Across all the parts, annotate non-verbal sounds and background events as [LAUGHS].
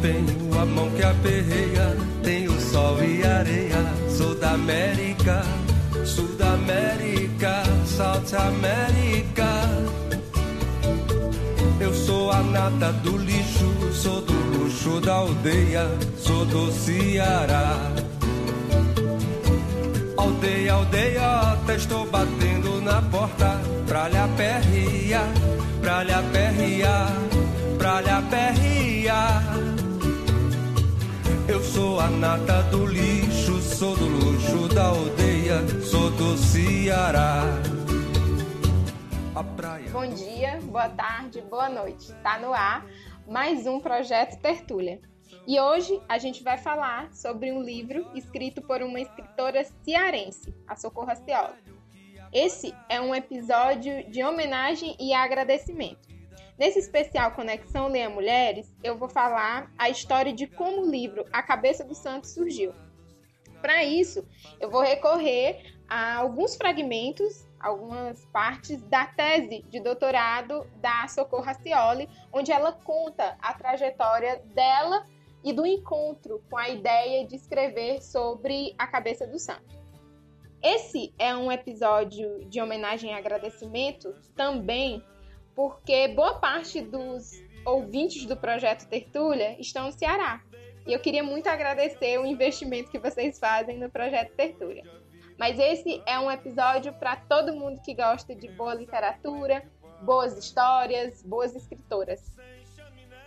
tenho a mão que aperreia, tenho sol e areia. Sou da América, Sul da América, South América. Eu sou a nata do lixo, sou do luxo da aldeia, sou do Ceará. Aldeia, aldeia, estou batendo na porta pra lhe aperrear, pra lhe aperrear, pra lhe aperrear. Eu sou a nata do lixo, sou do luxo da aldeia, sou do Ceará. Bom dia, boa tarde, boa noite. Tá no ar mais um projeto Tertúlia. E hoje a gente vai falar sobre um livro escrito por uma escritora cearense, a Socorro Ciola. Esse é um episódio de homenagem e agradecimento. Nesse especial Conexão Leia Mulheres, eu vou falar a história de como o livro A Cabeça do Santo surgiu. Para isso, eu vou recorrer a alguns fragmentos, algumas partes da tese de doutorado da Socorro Racioli, onde ela conta a trajetória dela e do encontro com a ideia de escrever sobre a cabeça do santo. Esse é um episódio de homenagem e agradecimento também porque boa parte dos ouvintes do projeto Tertúlia estão no Ceará. E eu queria muito agradecer o investimento que vocês fazem no projeto Tertúlia. Mas esse é um episódio para todo mundo que gosta de boa literatura, boas histórias, boas escritoras.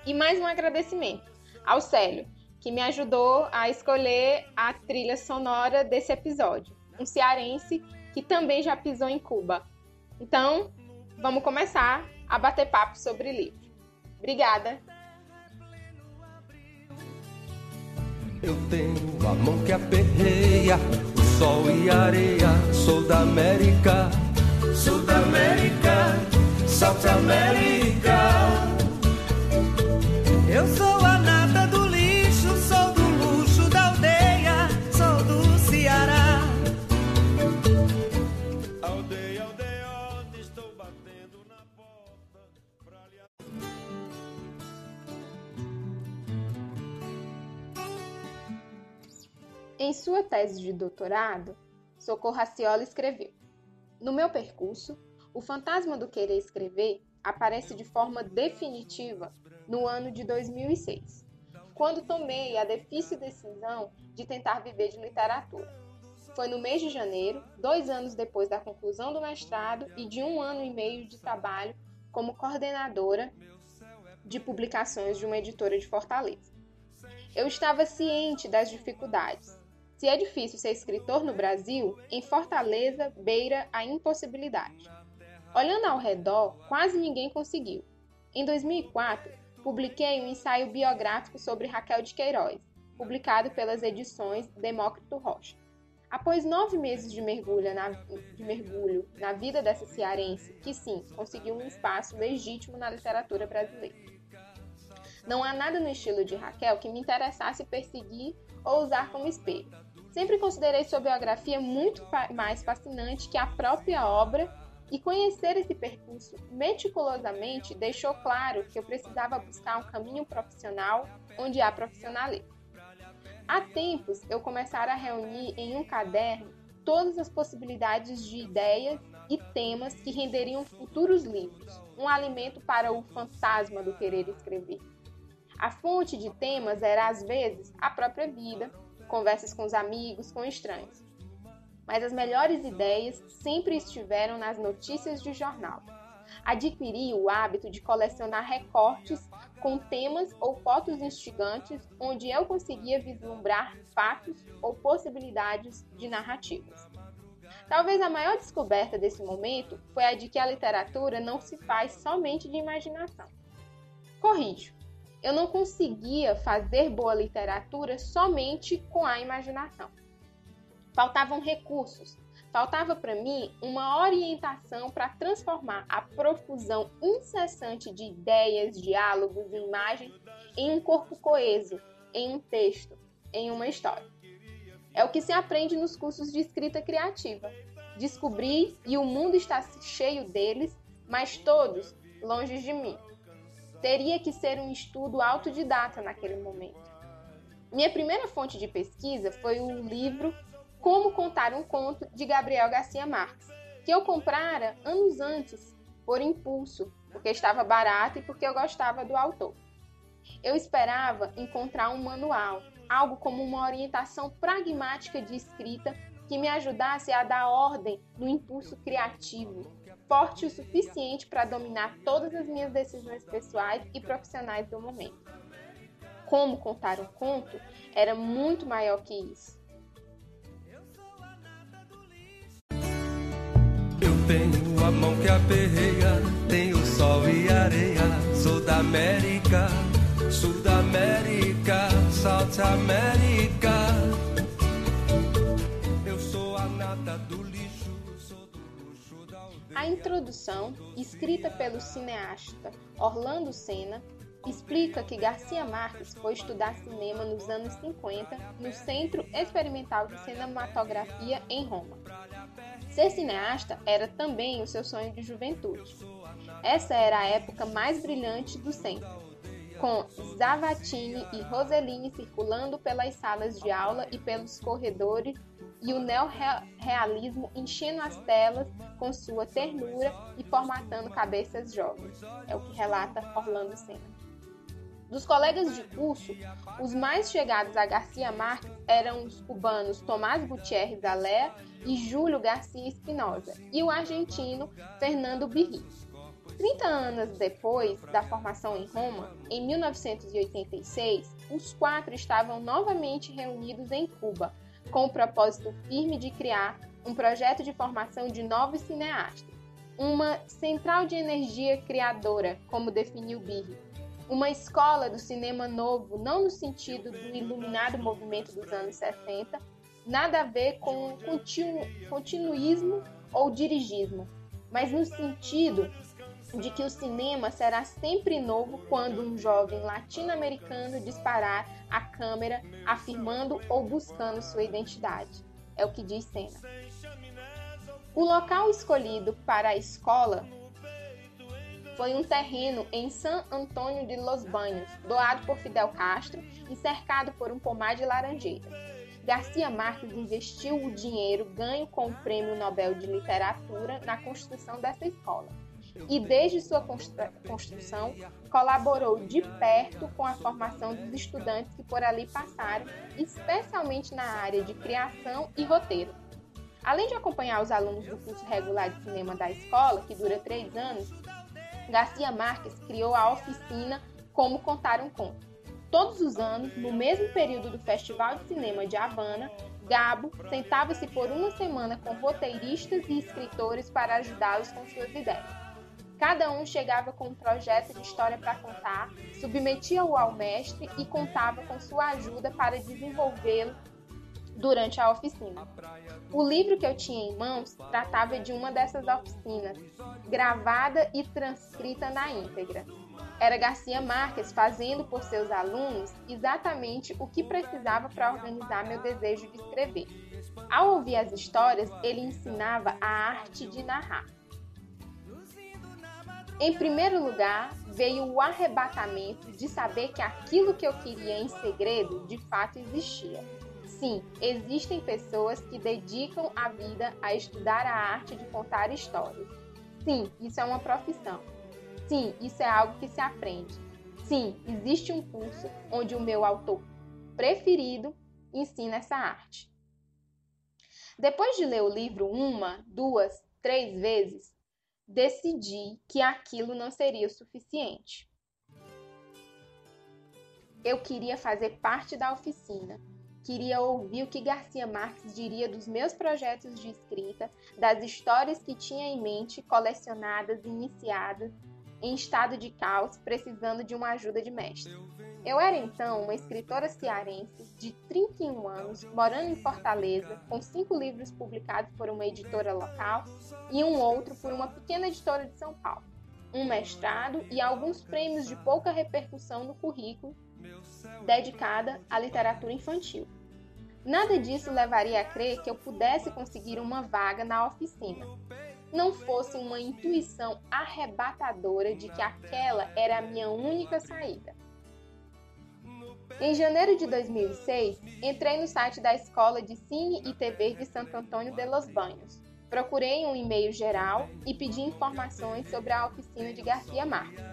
E mais um agradecimento ao Célio, que me ajudou a escolher a trilha sonora desse episódio. Um cearense que também já pisou em Cuba. Então, vamos começar a bater papo sobre livro. Obrigada! Eu tenho a mão que aperreia o sol e a areia. Sou da América, sou da América, South América. Eu sou Em sua tese de doutorado, Socorro Racioli escreveu: No meu percurso, o fantasma do querer escrever aparece de forma definitiva no ano de 2006, quando tomei a difícil decisão de tentar viver de literatura. Foi no mês de janeiro, dois anos depois da conclusão do mestrado e de um ano e meio de trabalho como coordenadora de publicações de uma editora de Fortaleza. Eu estava ciente das dificuldades, se é difícil ser escritor no Brasil, em Fortaleza beira a impossibilidade. Olhando ao redor, quase ninguém conseguiu. Em 2004, publiquei um ensaio biográfico sobre Raquel de Queiroz, publicado pelas edições Demócrito Rocha. Após nove meses de mergulho, na, de mergulho na vida dessa cearense, que sim, conseguiu um espaço legítimo na literatura brasileira. Não há nada no estilo de Raquel que me interessasse perseguir ou usar como espelho. Sempre considerei sua biografia muito mais fascinante que a própria obra e conhecer esse percurso meticulosamente deixou claro que eu precisava buscar um caminho profissional onde há profissionalismo. Há tempos eu começara a reunir em um caderno todas as possibilidades de ideias e temas que renderiam futuros livros, um alimento para o fantasma do querer escrever. A fonte de temas era às vezes a própria vida, conversas com os amigos, com estranhos. Mas as melhores ideias sempre estiveram nas notícias de jornal. Adquiri o hábito de colecionar recortes com temas ou fotos instigantes onde eu conseguia vislumbrar fatos ou possibilidades de narrativas. Talvez a maior descoberta desse momento foi a de que a literatura não se faz somente de imaginação. Corrijo, eu não conseguia fazer boa literatura somente com a imaginação. Faltavam recursos, faltava para mim uma orientação para transformar a profusão incessante de ideias, diálogos e imagens em um corpo coeso, em um texto, em uma história. É o que se aprende nos cursos de escrita criativa. Descobri e o mundo está cheio deles, mas todos longe de mim. Teria que ser um estudo autodidata naquele momento. Minha primeira fonte de pesquisa foi o livro Como Contar um Conto de Gabriel Garcia Marques, que eu comprara anos antes, por impulso, porque estava barato e porque eu gostava do autor. Eu esperava encontrar um manual, algo como uma orientação pragmática de escrita que me ajudasse a dar ordem no impulso criativo, forte o suficiente para dominar todas as minhas decisões pessoais e profissionais do momento. Como contar um conto era muito maior que isso. Eu tenho a mão que aperreia, tenho sol e areia, sou da América, Sul da América, South América. A introdução, escrita pelo cineasta Orlando Senna, explica que Garcia Marques foi estudar cinema nos anos 50 no Centro Experimental de Cinematografia em Roma. Ser cineasta era também o seu sonho de juventude. Essa era a época mais brilhante do centro, com Zavatini e Rossellini circulando pelas salas de aula e pelos corredores e o neorrealismo enchendo as telas com sua ternura e formatando cabeças jovens. É o que relata Orlando Senna. Dos colegas de curso, os mais chegados a Garcia Marques eram os cubanos Tomás Gutierrez Alea e Júlio Garcia Espinosa, e o argentino Fernando Birri. 30 anos depois da formação em Roma, em 1986, os quatro estavam novamente reunidos em Cuba, com o propósito firme de criar um projeto de formação de novos cineastas, uma central de energia criadora, como definiu Birri, uma escola do cinema novo, não no sentido do iluminado movimento dos anos 60, nada a ver com continu, continuismo ou dirigismo, mas no sentido de que o cinema será sempre novo quando um jovem latino-americano disparar a câmera afirmando ou buscando sua identidade. É o que diz Senna. O local escolhido para a escola foi um terreno em San Antônio de Los Baños, doado por Fidel Castro e cercado por um pomar de laranjeiras. Garcia Marques investiu o dinheiro ganho com o Prêmio Nobel de Literatura na construção dessa escola. E desde sua construção, colaborou de perto com a formação dos estudantes que por ali passaram, especialmente na área de criação e roteiro. Além de acompanhar os alunos do curso regular de cinema da escola, que dura três anos, Garcia Marques criou a oficina Como Contar um Conto. Todos os anos, no mesmo período do Festival de Cinema de Havana, Gabo sentava-se por uma semana com roteiristas e escritores para ajudá-los com suas ideias. Cada um chegava com um projeto de história para contar, submetia-o ao mestre e contava com sua ajuda para desenvolvê-lo durante a oficina. O livro que eu tinha em mãos tratava de uma dessas oficinas, gravada e transcrita na íntegra. Era Garcia Marques fazendo por seus alunos exatamente o que precisava para organizar meu desejo de escrever. Ao ouvir as histórias, ele ensinava a arte de narrar. Em primeiro lugar, veio o arrebatamento de saber que aquilo que eu queria em segredo de fato existia. Sim, existem pessoas que dedicam a vida a estudar a arte de contar histórias. Sim, isso é uma profissão. Sim, isso é algo que se aprende. Sim, existe um curso onde o meu autor preferido ensina essa arte. Depois de ler o livro uma, duas, três vezes, decidi que aquilo não seria o suficiente. Eu queria fazer parte da oficina Queria ouvir o que Garcia Marques diria dos meus projetos de escrita, das histórias que tinha em mente, colecionadas iniciadas, em estado de caos, precisando de uma ajuda de mestre. Eu era então uma escritora cearense de 31 anos, morando em Fortaleza, com cinco livros publicados por uma editora local e um outro por uma pequena editora de São Paulo, um mestrado e alguns prêmios de pouca repercussão no currículo dedicada à literatura infantil. Nada disso levaria a crer que eu pudesse conseguir uma vaga na oficina. não fosse uma intuição arrebatadora de que aquela era a minha única saída. Em janeiro de 2006, entrei no site da Escola de Cine e TV de Santo Antônio de los Banhos. Procurei um e-mail geral e pedi informações sobre a oficina de Garcia Marques.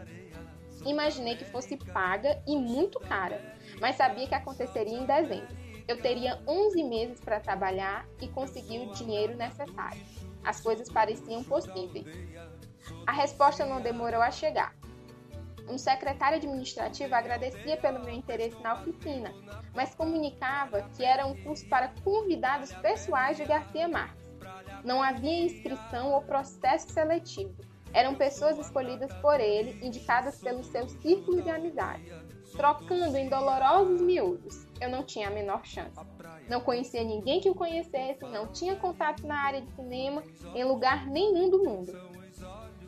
Imaginei que fosse paga e muito cara, mas sabia que aconteceria em dezembro. Eu teria 11 meses para trabalhar e conseguir o dinheiro necessário. As coisas pareciam possíveis. A resposta não demorou a chegar. Um secretário administrativo agradecia pelo meu interesse na oficina, mas comunicava que era um curso para convidados pessoais de Garcia Marques. Não havia inscrição ou processo seletivo. Eram pessoas escolhidas por ele, indicadas pelo seu círculo de amizade. Trocando em dolorosos miúdos, eu não tinha a menor chance. Não conhecia ninguém que o conhecesse, não tinha contato na área de cinema em lugar nenhum do mundo.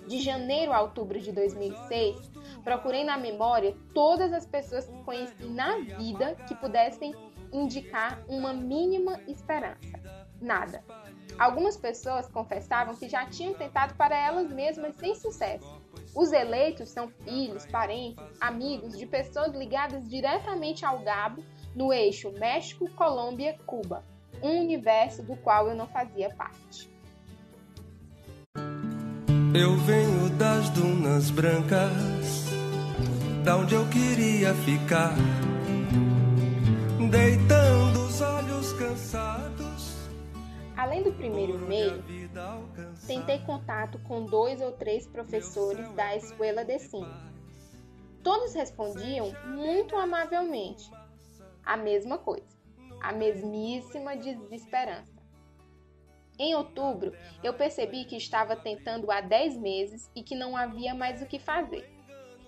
De janeiro a outubro de 2006, procurei na memória todas as pessoas que conheci na vida que pudessem indicar uma mínima esperança. Nada. Algumas pessoas confessavam que já tinham tentado para elas mesmas sem sucesso. Os eleitos são filhos, parentes, amigos de pessoas ligadas diretamente ao Gabo no eixo México, Colômbia, Cuba, um universo do qual eu não fazia parte. Eu venho das dunas brancas, da onde eu queria ficar, deitando os olhos cansados. Além do primeiro e-mail, tentei contato com dois ou três professores da Escola de Cine. Todos respondiam muito amavelmente, a mesma coisa, a mesmíssima desesperança. Em outubro, eu percebi que estava tentando há 10 meses e que não havia mais o que fazer.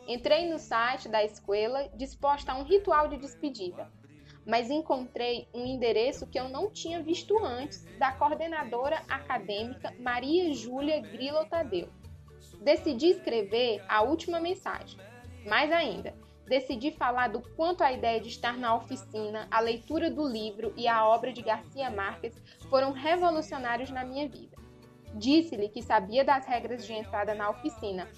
Entrei no site da escola disposta a um ritual de despedida, mas encontrei um endereço que eu não tinha visto antes da coordenadora acadêmica Maria Júlia Grilo Tadeu. Decidi escrever a última mensagem. Mais ainda, decidi falar do quanto a ideia de estar na oficina, a leitura do livro e a obra de Garcia Marques foram revolucionários na minha vida. Disse-lhe que sabia das regras de entrada na oficina,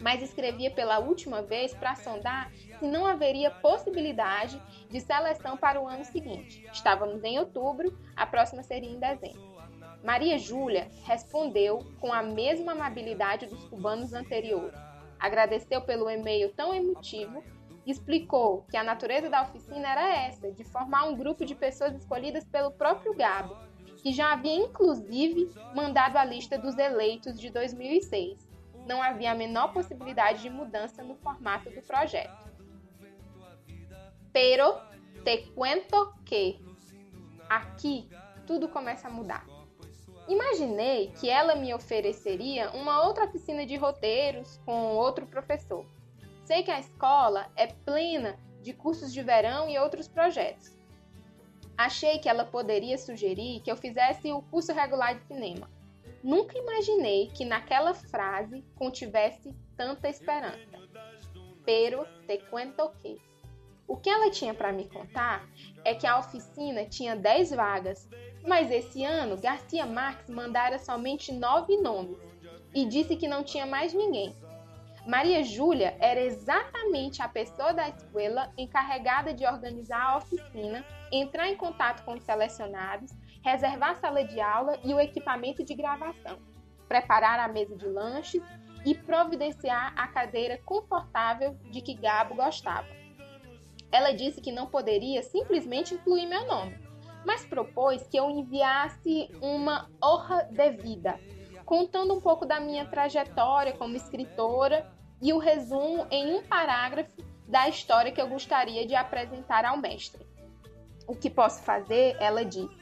mas escrevia pela última vez para sondar se não haveria possibilidade de seleção para o ano seguinte. Estávamos em outubro, a próxima seria em dezembro. Maria Júlia respondeu com a mesma amabilidade dos cubanos anteriores. Agradeceu pelo e-mail tão emotivo explicou que a natureza da oficina era essa, de formar um grupo de pessoas escolhidas pelo próprio Gabo, que já havia inclusive mandado a lista dos eleitos de 2006. Não havia a menor possibilidade de mudança no formato do projeto. Pero te cuento que aqui tudo começa a mudar. Imaginei que ela me ofereceria uma outra oficina de roteiros com outro professor Sei que a escola é plena de cursos de verão e outros projetos. Achei que ela poderia sugerir que eu fizesse o curso regular de cinema. Nunca imaginei que naquela frase contivesse tanta esperança. Pero te cuento que. O que ela tinha para me contar é que a oficina tinha 10 vagas, mas esse ano Garcia Marques mandara somente 9 nomes e disse que não tinha mais ninguém. Maria Júlia era exatamente a pessoa da escola encarregada de organizar a oficina, entrar em contato com os selecionados, reservar a sala de aula e o equipamento de gravação, preparar a mesa de lanches e providenciar a cadeira confortável de que Gabo gostava. Ela disse que não poderia simplesmente incluir meu nome, mas propôs que eu enviasse uma honra de vida, contando um pouco da minha trajetória como escritora e o resumo em um parágrafo da história que eu gostaria de apresentar ao mestre. O que posso fazer, ela disse,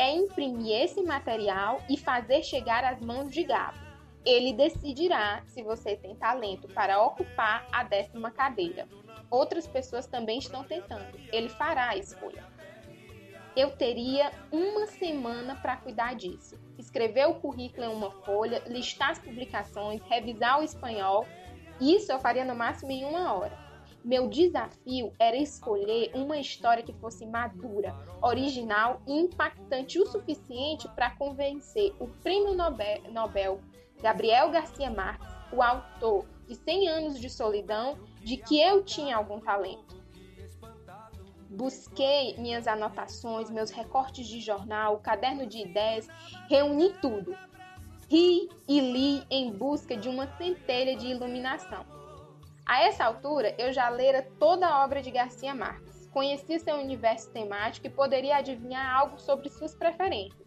é imprimir esse material e fazer chegar às mãos de Gabo. Ele decidirá se você tem talento para ocupar a décima cadeira. Outras pessoas também estão tentando. Ele fará a escolha. Eu teria uma semana para cuidar disso. Escrever o currículo em uma folha, listar as publicações, revisar o espanhol isso eu faria no máximo em uma hora. Meu desafio era escolher uma história que fosse madura, original e impactante o suficiente para convencer o Prêmio Nobel, Nobel Gabriel Garcia Marques, o autor de 100 anos de solidão, de que eu tinha algum talento. Busquei minhas anotações, meus recortes de jornal, caderno de ideias, reuni tudo. Ri e li em busca de uma centelha de iluminação. A essa altura, eu já lera toda a obra de Garcia Marques, conhecia seu universo temático e poderia adivinhar algo sobre suas preferências,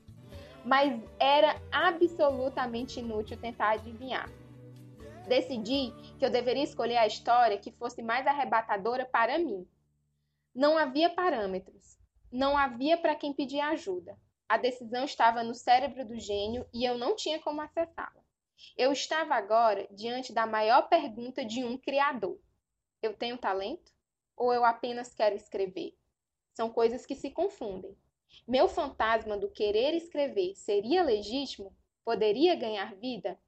mas era absolutamente inútil tentar adivinhar. Decidi que eu deveria escolher a história que fosse mais arrebatadora para mim. Não havia parâmetros, não havia para quem pedir ajuda. A decisão estava no cérebro do gênio e eu não tinha como acessá-la. Eu estava agora diante da maior pergunta de um criador: Eu tenho talento? Ou eu apenas quero escrever? São coisas que se confundem. Meu fantasma do querer escrever seria legítimo? Poderia ganhar vida?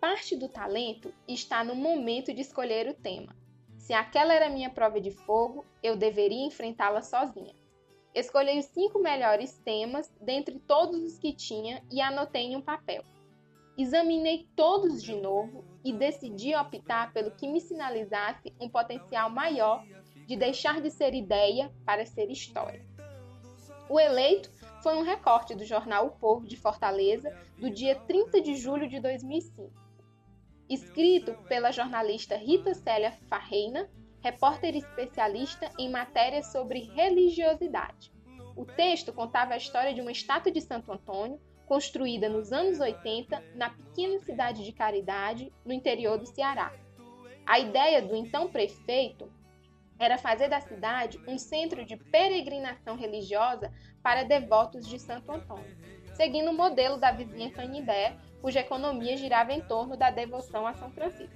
Parte do talento está no momento de escolher o tema. Se aquela era minha prova de fogo, eu deveria enfrentá-la sozinha. Escolhi os cinco melhores temas dentre todos os que tinha e anotei em um papel. Examinei todos de novo e decidi optar pelo que me sinalizasse um potencial maior de deixar de ser ideia para ser história. O eleito foi um recorte do jornal O Povo de Fortaleza do dia 30 de julho de 2005 escrito pela jornalista Rita Célia Farreina, repórter especialista em matérias sobre religiosidade. O texto contava a história de uma estátua de Santo Antônio construída nos anos 80 na pequena cidade de Caridade, no interior do Ceará. A ideia do então prefeito era fazer da cidade um centro de peregrinação religiosa para devotos de Santo Antônio, seguindo o modelo da vizinha Canidé, cuja economia girava em torno da devoção a São Francisco.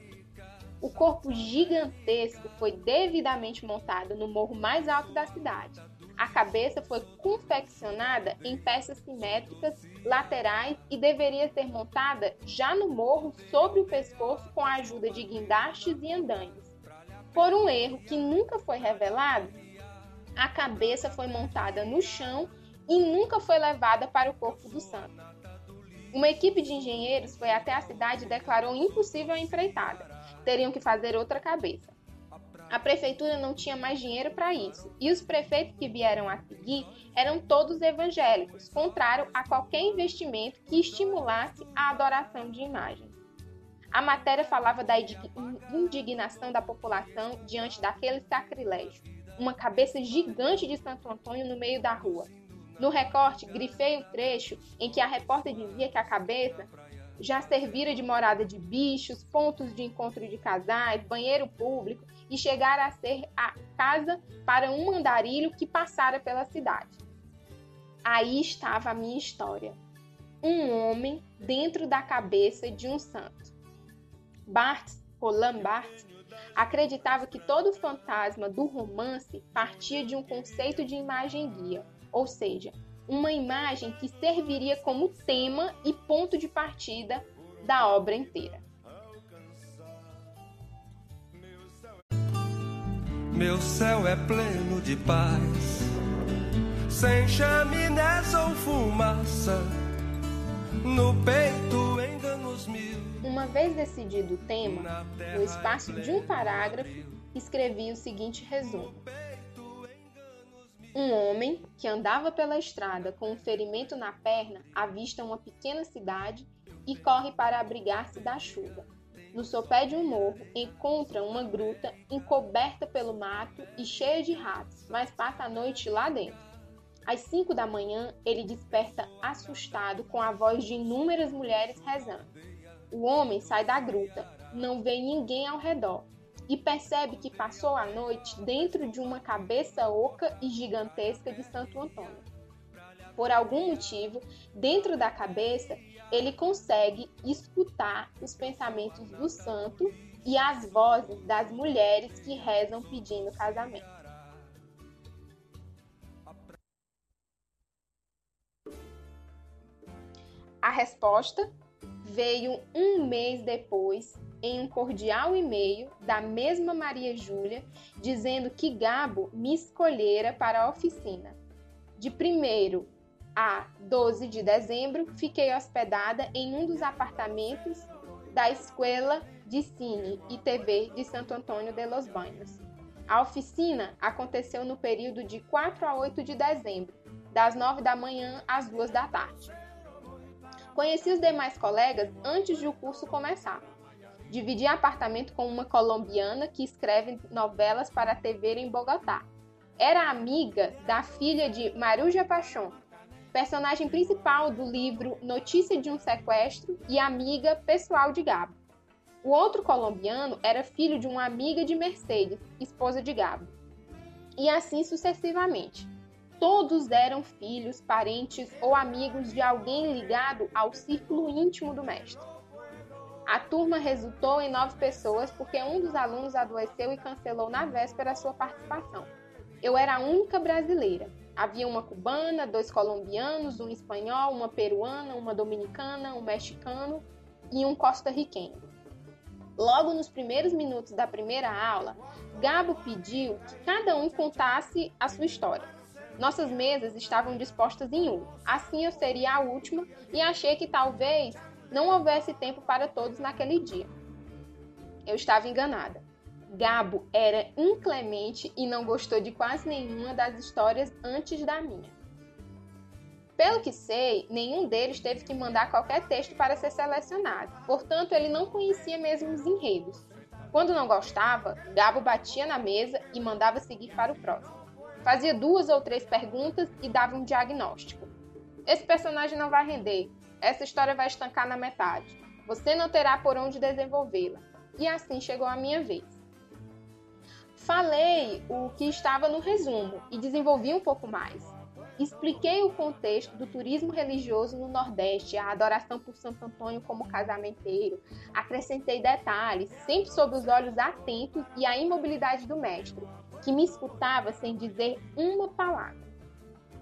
O corpo gigantesco foi devidamente montado no morro mais alto da cidade. A cabeça foi confeccionada em peças simétricas laterais e deveria ser montada já no morro sobre o pescoço com a ajuda de guindastes e andaimes. Por um erro que nunca foi revelado, a cabeça foi montada no chão e nunca foi levada para o corpo do santo. Uma equipe de engenheiros foi até a cidade e declarou impossível a empreitada. Teriam que fazer outra cabeça. A prefeitura não tinha mais dinheiro para isso, e os prefeitos que vieram a seguir eram todos evangélicos, contrário a qualquer investimento que estimulasse a adoração de imagens. A matéria falava da indignação da população diante daquele sacrilégio. Uma cabeça gigante de Santo Antônio no meio da rua, no recorte, grifei o trecho em que a repórter dizia que a cabeça já servira de morada de bichos, pontos de encontro de casais, banheiro público e chegara a ser a casa para um andarilho que passara pela cidade. Aí estava a minha história. Um homem dentro da cabeça de um santo. Barthes, Roland Barthes, acreditava que todo fantasma do romance partia de um conceito de imagem guia ou seja, uma imagem que serviria como tema e ponto de partida da obra inteira. Meu céu é pleno de paz, sem chaminés ou fumaça, no peito enganos mil. Uma vez decidido o tema, no espaço de um parágrafo, escrevi o seguinte resumo um homem que andava pela estrada com um ferimento na perna avista uma pequena cidade e corre para abrigar-se da chuva. No sopé de um morro, encontra uma gruta encoberta pelo mato e cheia de ratos, mas passa a noite lá dentro. Às cinco da manhã, ele desperta assustado com a voz de inúmeras mulheres rezando. O homem sai da gruta, não vê ninguém ao redor e percebe que passou a noite dentro de uma cabeça oca e gigantesca de Santo Antônio. Por algum motivo, dentro da cabeça, ele consegue escutar os pensamentos do santo e as vozes das mulheres que rezam pedindo casamento. A resposta veio um mês depois em um cordial e-mail da mesma Maria Júlia, dizendo que Gabo me escolhera para a oficina. De primeiro, a 12 de dezembro, fiquei hospedada em um dos apartamentos da Escola de Cine e TV de Santo Antônio de los Banhos. A oficina aconteceu no período de 4 a 8 de dezembro, das 9 da manhã às 2 da tarde. Conheci os demais colegas antes de o curso começar. Dividi apartamento com uma colombiana que escreve novelas para a TV em Bogotá. Era amiga da filha de Maruja Pachon, personagem principal do livro Notícia de um Sequestro e amiga pessoal de Gabo. O outro colombiano era filho de uma amiga de Mercedes, esposa de Gabo. E assim sucessivamente. Todos eram filhos, parentes ou amigos de alguém ligado ao círculo íntimo do mestre. A turma resultou em nove pessoas porque um dos alunos adoeceu e cancelou na véspera a sua participação. Eu era a única brasileira. Havia uma cubana, dois colombianos, um espanhol, uma peruana, uma dominicana, um mexicano e um costarriquenho. Logo nos primeiros minutos da primeira aula, Gabo pediu que cada um contasse a sua história. Nossas mesas estavam dispostas em U, assim eu seria a última e achei que talvez não houvesse tempo para todos naquele dia. Eu estava enganada. Gabo era inclemente e não gostou de quase nenhuma das histórias antes da minha. Pelo que sei, nenhum deles teve que mandar qualquer texto para ser selecionado, portanto, ele não conhecia mesmo os enredos. Quando não gostava, Gabo batia na mesa e mandava seguir para o próximo. Fazia duas ou três perguntas e dava um diagnóstico. Esse personagem não vai render, essa história vai estancar na metade. Você não terá por onde desenvolvê-la. E assim chegou a minha vez. Falei o que estava no resumo e desenvolvi um pouco mais. Expliquei o contexto do turismo religioso no Nordeste, a adoração por Santo Antônio como casamenteiro. Acrescentei detalhes, sempre sob os olhos atentos e a imobilidade do mestre, que me escutava sem dizer uma palavra.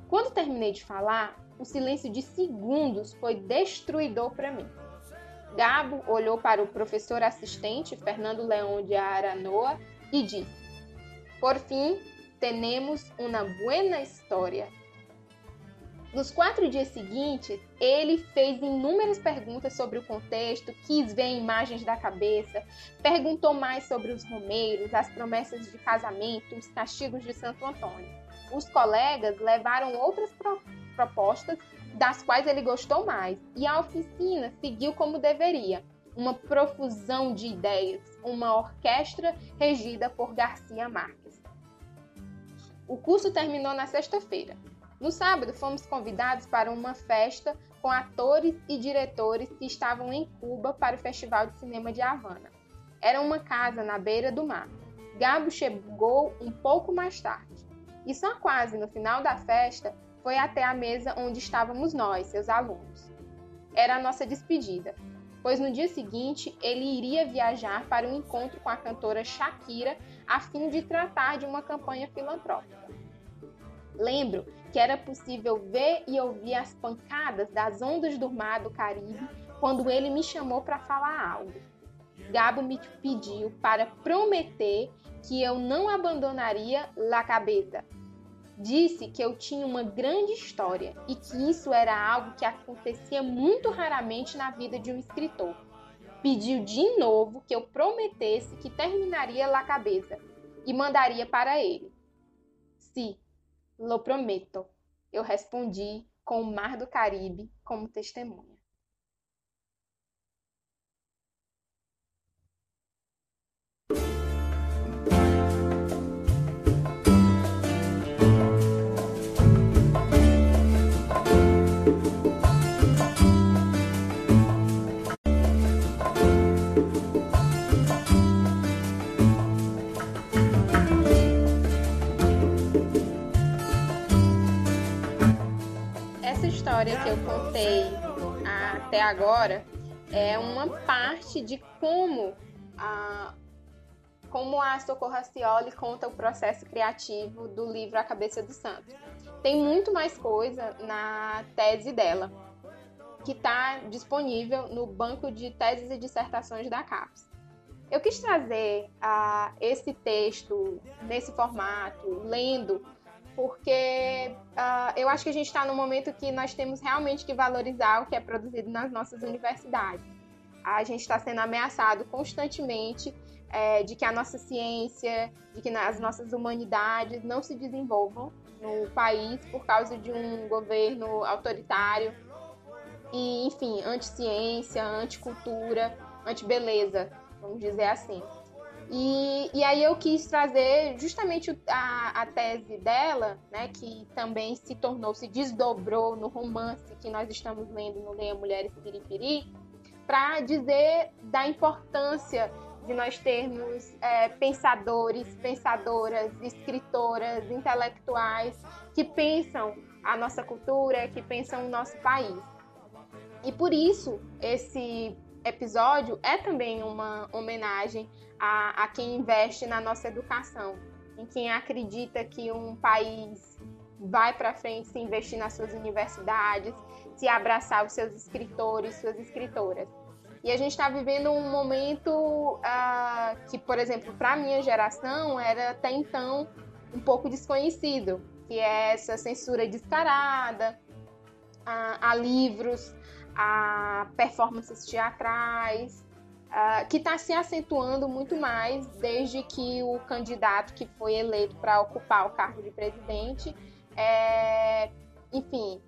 Quando terminei de falar, o silêncio de segundos foi destruidor para mim. Gabo olhou para o professor assistente, Fernando Leão de Aranoa, e disse: Por fim, temos uma buena história nos quatro dias seguintes, ele fez inúmeras perguntas sobre o contexto, quis ver imagens da cabeça, perguntou mais sobre os romeiros, as promessas de casamento, os castigos de Santo Antônio. Os colegas levaram outras propostas, das quais ele gostou mais, e a oficina seguiu como deveria, uma profusão de ideias, uma orquestra regida por Garcia Marques. O curso terminou na sexta-feira. No sábado, fomos convidados para uma festa com atores e diretores que estavam em Cuba para o Festival de Cinema de Havana. Era uma casa na beira do mar. Gabo chegou um pouco mais tarde. E só quase no final da festa foi até a mesa onde estávamos nós, seus alunos. Era a nossa despedida, pois no dia seguinte ele iria viajar para um encontro com a cantora Shakira a fim de tratar de uma campanha filantrópica. Lembro que era possível ver e ouvir as pancadas das ondas do mar do Caribe quando ele me chamou para falar algo. Gabo me pediu para prometer que eu não abandonaria La Cabeça. Disse que eu tinha uma grande história e que isso era algo que acontecia muito raramente na vida de um escritor. Pediu de novo que eu prometesse que terminaria La Cabeça e mandaria para ele. Sim, Lo prometo, eu respondi com o mar do Caribe como testemunha. História que eu contei até agora é uma parte de como a, como a Socorro Racioli conta o processo criativo do livro A Cabeça do Santo. Tem muito mais coisa na tese dela, que está disponível no banco de teses e dissertações da CAPES. Eu quis trazer uh, esse texto nesse formato, lendo porque uh, eu acho que a gente está no momento que nós temos realmente que valorizar o que é produzido nas nossas universidades. A gente está sendo ameaçado constantemente é, de que a nossa ciência, de que as nossas humanidades não se desenvolvam no país por causa de um governo autoritário e, enfim, anti-ciência, anti-cultura, anti-beleza, vamos dizer assim. E, e aí eu quis trazer justamente a, a tese dela, né, que também se tornou, se desdobrou no romance que nós estamos lendo no Leia Mulheres Piripiri, para dizer da importância de nós termos é, pensadores, pensadoras, escritoras, intelectuais que pensam a nossa cultura, que pensam o nosso país. E por isso esse episódio é também uma homenagem a, a quem investe na nossa educação, em quem acredita que um país vai para frente se investir nas suas universidades, se abraçar os seus escritores, suas escritoras. E a gente está vivendo um momento uh, que, por exemplo, para a minha geração era até então um pouco desconhecido, que é essa censura descarada a, a livros, a performances teatrais, uh, que está se acentuando muito mais desde que o candidato que foi eleito para ocupar o cargo de presidente, é, enfim,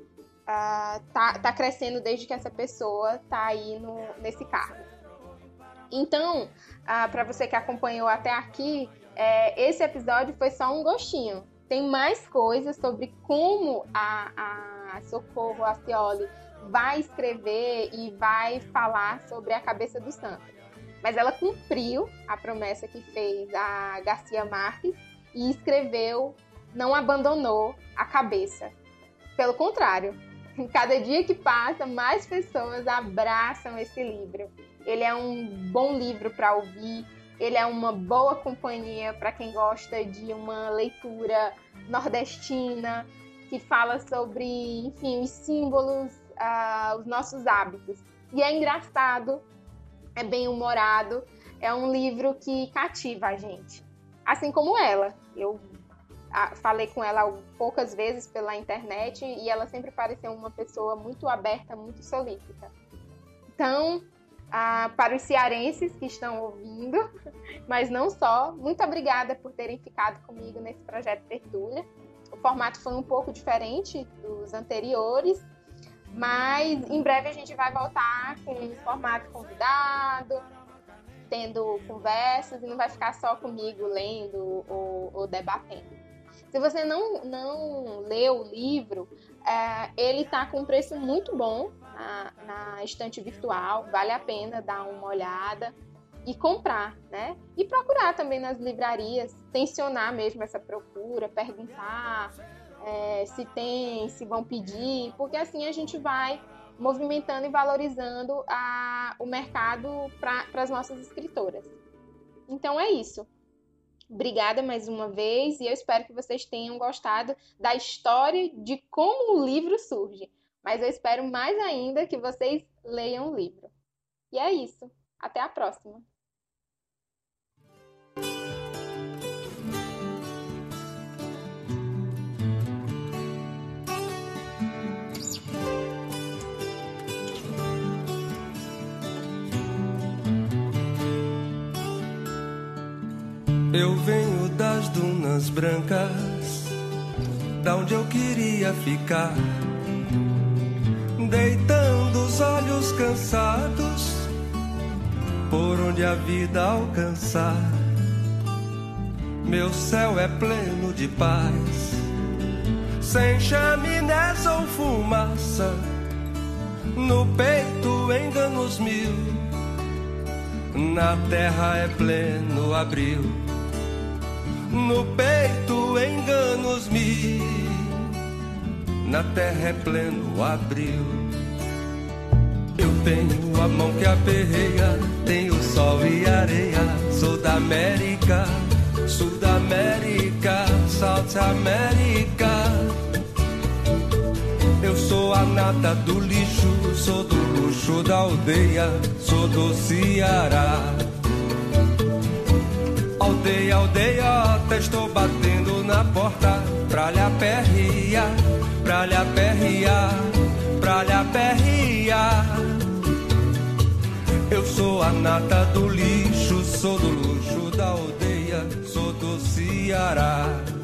uh, tá, crescendo desde que essa pessoa tá aí no, nesse cargo. Então, uh, ah, para você que acompanhou até aqui, é, esse episódio foi só um gostinho. Tem mais coisas sobre como a, a Socorro vai escrever e vai falar sobre a cabeça do santo. Mas ela cumpriu a promessa que fez a Garcia Marques e escreveu, não abandonou a cabeça. Pelo contrário, Cada dia que passa, mais pessoas abraçam esse livro. Ele é um bom livro para ouvir, ele é uma boa companhia para quem gosta de uma leitura nordestina, que fala sobre, enfim, os símbolos, uh, os nossos hábitos. E é engraçado, é bem humorado, é um livro que cativa a gente. Assim como ela. Eu falei com ela poucas vezes pela internet e ela sempre pareceu uma pessoa muito aberta, muito solícita. Então, para os cearenses que estão ouvindo, [LAUGHS] mas não só, muito obrigada por terem ficado comigo nesse projeto Tertúlia. O formato foi um pouco diferente dos anteriores, mas em breve a gente vai voltar com um formato convidado, tendo conversas e não vai ficar só comigo lendo ou, ou debatendo. Se você não, não leu o livro, é, ele está com um preço muito bom na, na estante virtual, vale a pena dar uma olhada e comprar, né? E procurar também nas livrarias, tensionar mesmo essa procura, perguntar é, se tem, se vão pedir, porque assim a gente vai movimentando e valorizando a, o mercado para as nossas escritoras. Então é isso. Obrigada mais uma vez e eu espero que vocês tenham gostado da história de como o livro surge. Mas eu espero mais ainda que vocês leiam o livro. E é isso. Até a próxima! Eu venho das dunas brancas, da onde eu queria ficar, deitando os olhos cansados, por onde a vida alcançar. Meu céu é pleno de paz, sem chaminés ou fumaça, no peito enganos mil, na terra é pleno abril no peito enganos mil, na terra é pleno abril. Eu tenho a mão que aperreia, tenho sol e areia, sou da América, Sul da América, South América. Eu sou a nata do lixo, sou do luxo da aldeia, sou do Ceará. Aldeia, aldeia, estou batendo na porta pra lhe aperrear, pra lhe aperrear, pra lhe aperrear. Eu sou a nata do lixo, sou do luxo da aldeia, sou do Ceará.